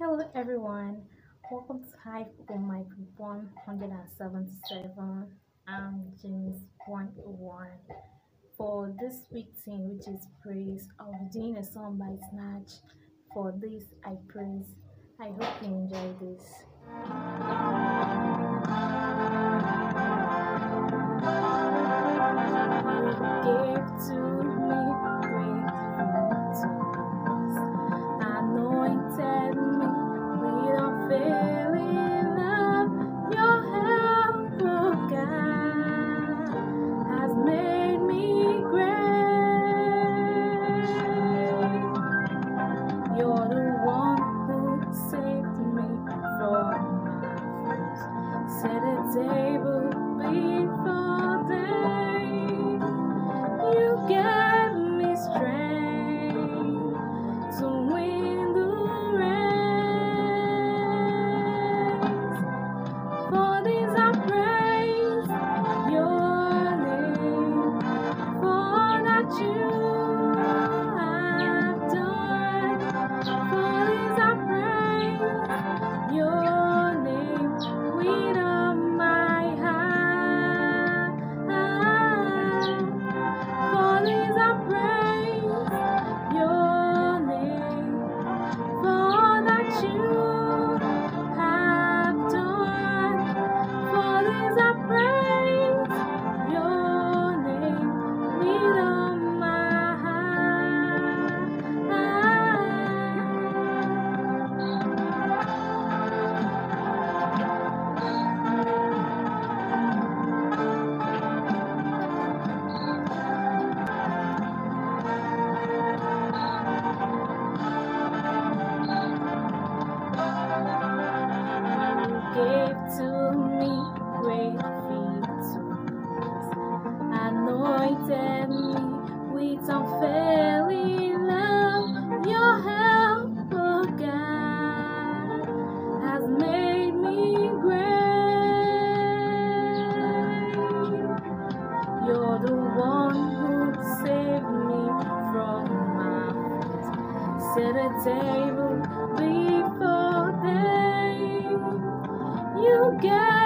Hello everyone, welcome to Hive Open Mic 177. I'm James 101. For this week's theme, which is praise, I'll be doing a song by Sinach. For this, I praise. I hope you enjoy this. set a table before them. You gave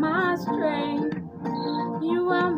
my strength. You are